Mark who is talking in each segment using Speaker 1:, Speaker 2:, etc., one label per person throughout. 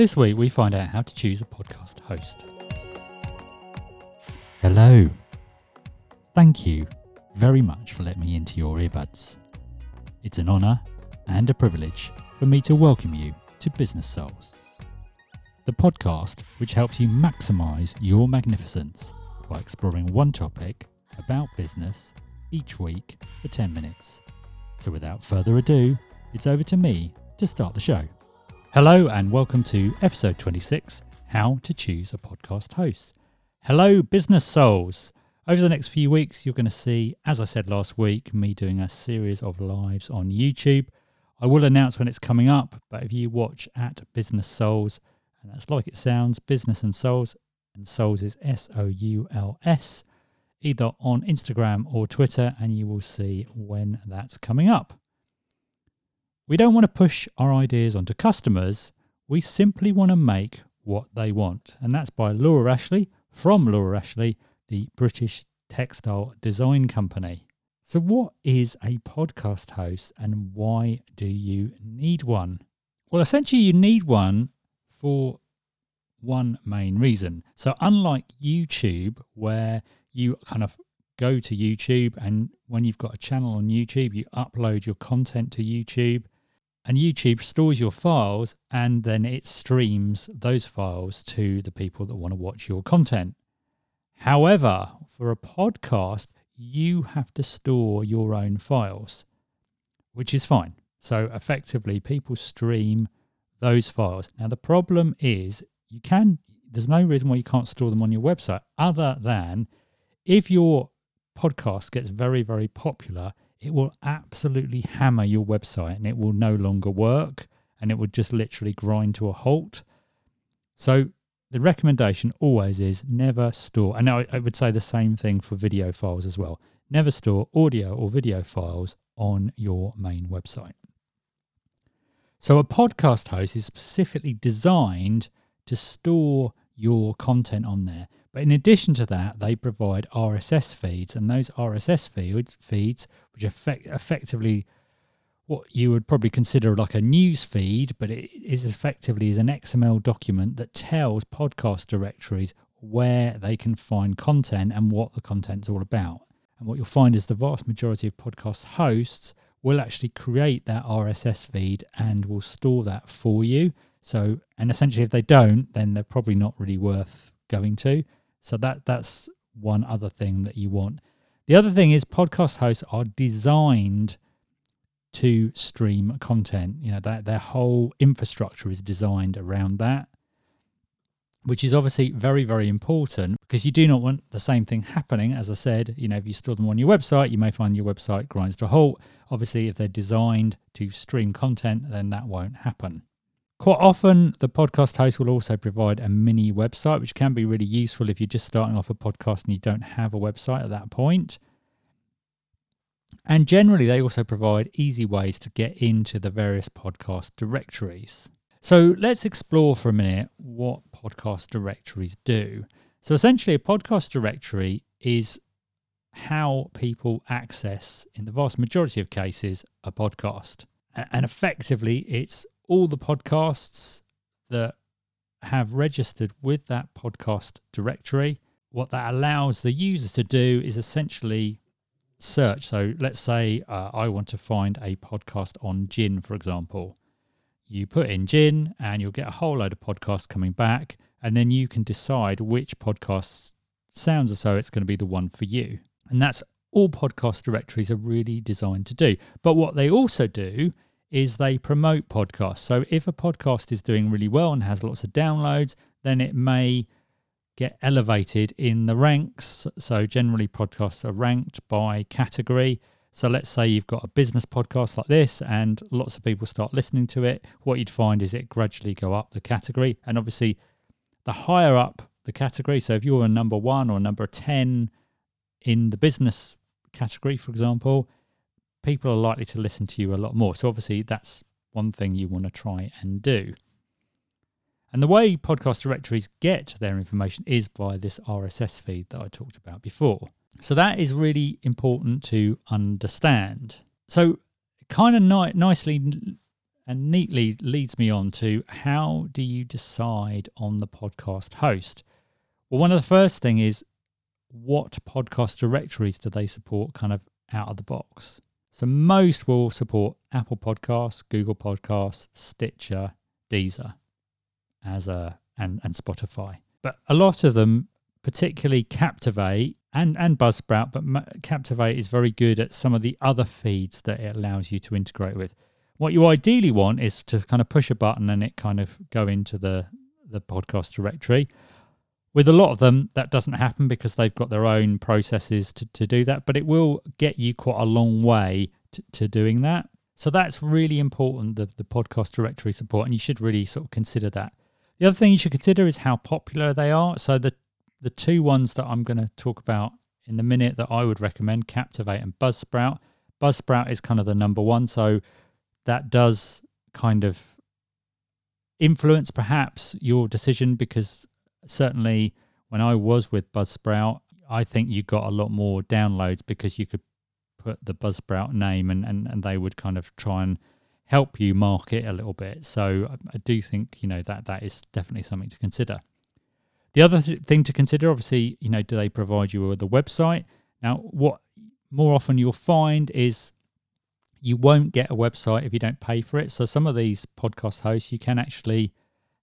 Speaker 1: This week, we find out how to choose a podcast host. Hello. Thank you very much for letting me into your earbuds. It's an honour and a privilege for me to welcome you to Business Souls, the podcast which helps you maximise your magnificence by exploring one topic about business each week for 10 minutes. So, without further ado, it's over to me to start the show. Hello, and welcome to episode 26 How to Choose a Podcast Host. Hello, business souls. Over the next few weeks, you're going to see, as I said last week, me doing a series of lives on YouTube. I will announce when it's coming up, but if you watch at Business Souls, and that's like it sounds, Business and Souls, and Souls is S O U L S, either on Instagram or Twitter, and you will see when that's coming up. We don't want to push our ideas onto customers. We simply want to make what they want. And that's by Laura Ashley from Laura Ashley, the British textile design company. So, what is a podcast host and why do you need one? Well, essentially, you need one for one main reason. So, unlike YouTube, where you kind of go to YouTube and when you've got a channel on YouTube, you upload your content to YouTube and YouTube stores your files and then it streams those files to the people that want to watch your content. However, for a podcast, you have to store your own files, which is fine. So effectively, people stream those files. Now, the problem is you can, there's no reason why you can't store them on your website other than if your podcast gets very, very popular, it will absolutely hammer your website and it will no longer work and it will just literally grind to a halt. So the recommendation always is never store, and I, I would say the same thing for video files as well. Never store audio or video files on your main website. So a podcast host is specifically designed to store your content on there. But in addition to that, they provide RSS feeds, and those RSS feeds, feeds which effect, effectively what you would probably consider like a news feed, but it is effectively is an XML document that tells podcast directories where they can find content and what the content's all about. And what you'll find is the vast majority of podcast hosts will actually create that RSS feed and will store that for you. So, and essentially, if they don't, then they're probably not really worth going to. So that that's one other thing that you want. The other thing is podcast hosts are designed to stream content. You know, that their whole infrastructure is designed around that, which is obviously very, very important because you do not want the same thing happening. As I said, you know, if you store them on your website, you may find your website grinds to a halt. Obviously, if they're designed to stream content, then that won't happen. Quite often, the podcast host will also provide a mini website, which can be really useful if you're just starting off a podcast and you don't have a website at that point. And generally, they also provide easy ways to get into the various podcast directories. So let's explore for a minute what podcast directories do. So essentially, a podcast directory is how people access, in the vast majority of cases, a podcast. And effectively, it's all the podcasts that have registered with that podcast directory. What that allows the user to do is essentially search. So let's say uh, I want to find a podcast on gin, for example. You put in gin and you'll get a whole load of podcasts coming back, and then you can decide which podcast sounds as though it's going to be the one for you. And that's all podcast directories are really designed to do. But what they also do is they promote podcasts. So if a podcast is doing really well and has lots of downloads, then it may get elevated in the ranks. So generally, podcasts are ranked by category. So let's say you've got a business podcast like this and lots of people start listening to it. What you'd find is it gradually go up the category. And obviously, the higher up the category, so if you're a number one or number 10 in the business category, for example, people are likely to listen to you a lot more. So obviously that's one thing you want to try and do. And the way podcast directories get their information is by this RSS feed that I talked about before. So that is really important to understand. So kind of ni- nicely and neatly leads me on to how do you decide on the podcast host? Well, one of the first thing is what podcast directories do they support kind of out of the box? So most will support Apple Podcasts, Google Podcasts, Stitcher, Deezer as a and, and Spotify. But a lot of them, particularly Captivate and, and Buzzsprout, but Captivate is very good at some of the other feeds that it allows you to integrate with. What you ideally want is to kind of push a button and it kind of go into the, the podcast directory. With a lot of them, that doesn't happen because they've got their own processes to, to do that, but it will get you quite a long way to, to doing that. So that's really important, the, the podcast directory support, and you should really sort of consider that. The other thing you should consider is how popular they are. So the the two ones that I'm going to talk about in the minute that I would recommend, Captivate and Buzzsprout. Buzzsprout is kind of the number one, so that does kind of influence perhaps your decision because certainly when I was with Buzzsprout, I think you got a lot more downloads because you could put the Buzzsprout name and, and, and they would kind of try and help you market a little bit. So I, I do think, you know, that that is definitely something to consider. The other th- thing to consider, obviously, you know, do they provide you with a website? Now, what more often you'll find is you won't get a website if you don't pay for it. So some of these podcast hosts, you can actually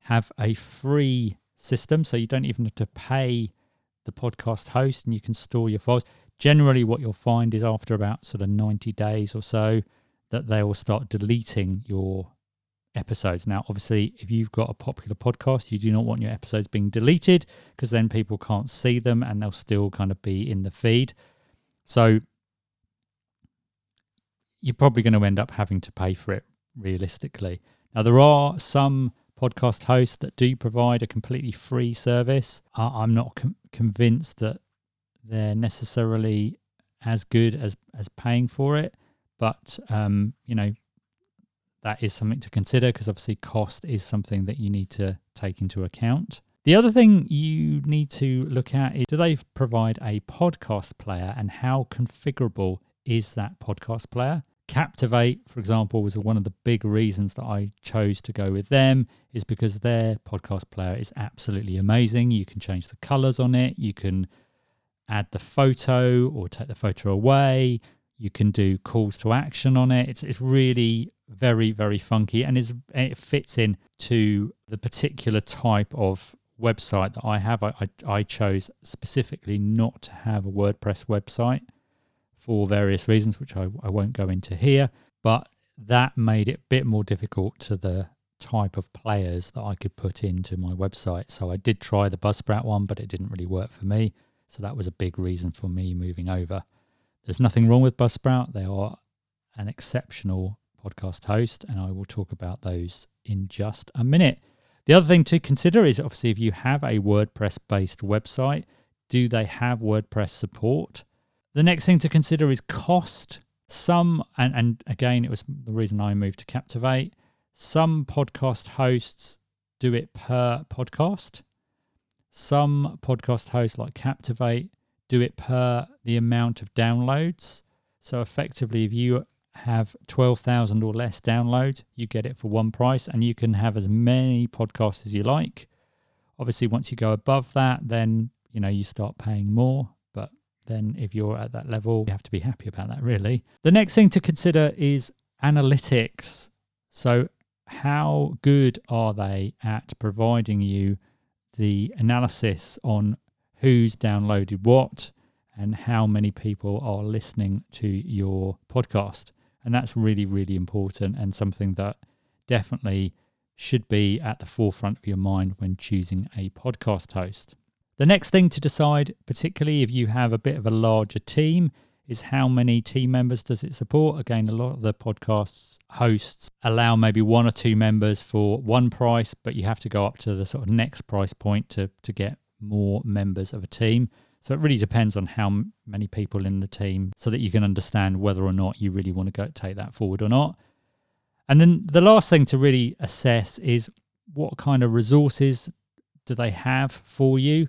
Speaker 1: have a free system. So you don't even have to pay the podcast host and you can store your files. Generally, what you'll find is after about sort of 90 days or so that they will start deleting your episodes. Now, obviously, if you've got a popular podcast, you do not want your episodes being deleted because then people can't see them and they'll still kind of be in the feed. So you're probably going to end up having to pay for it realistically. Now, there are some podcast hosts that do provide a completely free service. I'm not com- convinced that they're necessarily as good as as paying for it, but um, you know that is something to consider because obviously cost is something that you need to take into account. The other thing you need to look at is do they provide a podcast player and how configurable is that podcast player? Captivate, for example, was one of the big reasons that I chose to go with them, is because their podcast player is absolutely amazing. You can change the colors on it, you can add the photo or take the photo away, you can do calls to action on it. It's, it's really very, very funky and is it fits in to the particular type of website that I have. I, I, I chose specifically not to have a WordPress website for various reasons, which I, I won't go into here. But that made it a bit more difficult to the type of players that I could put into my website. So I did try the Buzzsprout one, but it didn't really work for me. So that was a big reason for me moving over. There's nothing wrong with Buzzsprout. They are an exceptional podcast host, and I will talk about those in just a minute. The other thing to consider is obviously if you have a WordPress based website, do they have WordPress support? The next thing to consider is cost. Some, and, and again, it was the reason I moved to Captivate. Some podcast hosts do it per podcast. Some podcast hosts, like Captivate, do it per the amount of downloads. So effectively, if you have 12,000 or less downloads, you get it for one price and you can have as many podcasts as you like. Obviously, once you go above that, then you know you start paying more. Then if you're at that level, you have to be happy about that really. The next thing to consider is analytics. So how good are they at providing you the analysis on who's downloaded what and how many people are listening to your podcast? And that's really, really important and something that definitely should be at the forefront of your mind when choosing a podcast host. The next thing to decide, particularly if you have a bit of a larger team, is how many team members does it support? Again, a lot of the podcasts hosts allow maybe one or two members for one price, but you have to go up to the sort of next price point to to get more members of a team. So it really depends on how many people in the team so that you can understand whether or not you really want to go take that forward or not. And then the last thing to really assess is what kind of resources do they have for you?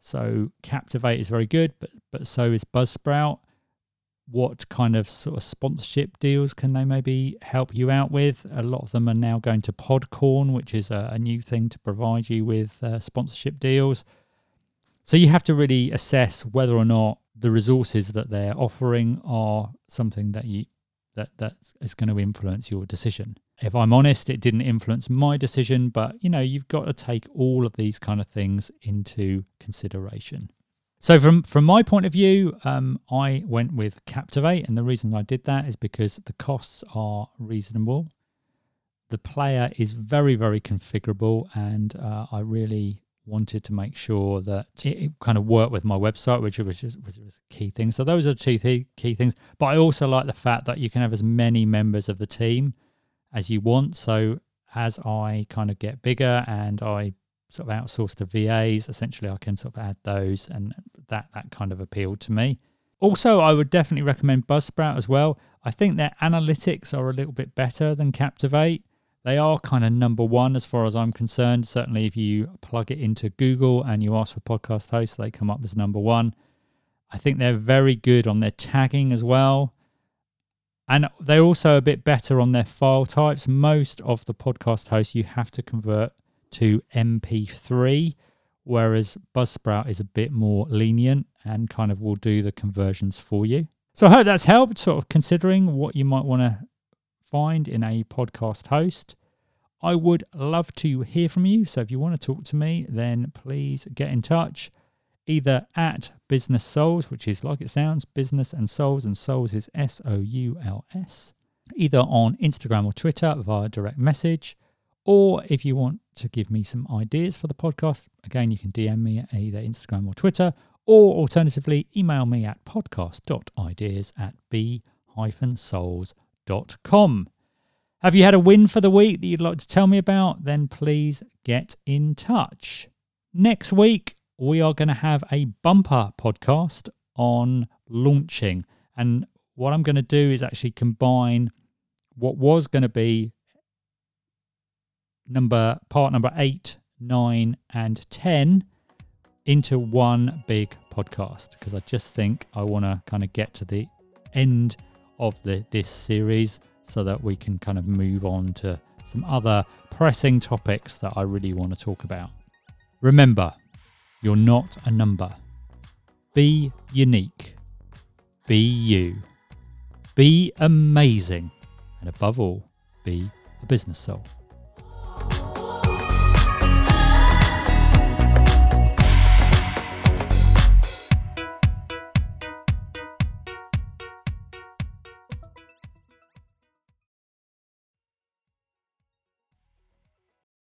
Speaker 1: So Captivate is very good, but but so is Buzzsprout. what kind of sort of sponsorship deals can they maybe help you out with? A lot of them are now going to Podcorn, which is a, a new thing to provide you with uh, sponsorship deals. So you have to really assess whether or not the resources that they're offering are something that you that that is going to influence your decision. If I'm honest, it didn't influence my decision, but you know, you've got to take all of these kind of things into consideration. So from from my point of view, um, I went with Captivate, and the reason I did that is because the costs are reasonable. The player is very very configurable, and uh, I really wanted to make sure that it kind of worked with my website, which was just, was, was a key thing. So those are two th- key things. But I also like the fact that you can have as many members of the team as you want. So as I kind of get bigger and I sort of outsource to VAs, essentially I can sort of add those and that that kind of appealed to me. Also, I would definitely recommend Buzzsprout as well. I think their analytics are a little bit better than Captivate. They are kind of number one as far as I'm concerned. Certainly, if you plug it into Google and you ask for podcast hosts, they come up as number one. I think they're very good on their tagging as well. And they're also a bit better on their file types. Most of the podcast hosts you have to convert to MP3, whereas Buzzsprout is a bit more lenient and kind of will do the conversions for you. So I hope that's helped, sort of considering what you might want to find in a podcast host. I would love to hear from you. So if you want to talk to me, then please get in touch either at Business Souls, which is like it sounds, business and souls, and souls is S O U L S, either on Instagram or Twitter via direct message. Or if you want to give me some ideas for the podcast, again, you can DM me at either Instagram or Twitter, or alternatively, email me at podcast.ideas at b-souls.com. Have you had a win for the week that you'd like to tell me about? Then please get in touch. Next week, we are going to have a bumper podcast on launching. And what I'm going to do is actually combine what was going to be number part number eight, nine, and ten into one big podcast because I just think I want to kind of get to the end of the this series so that we can kind of move on to some other pressing topics that I really want to talk about. Remember, you're not a number. Be unique. Be you. Be amazing. And above all, be a business soul.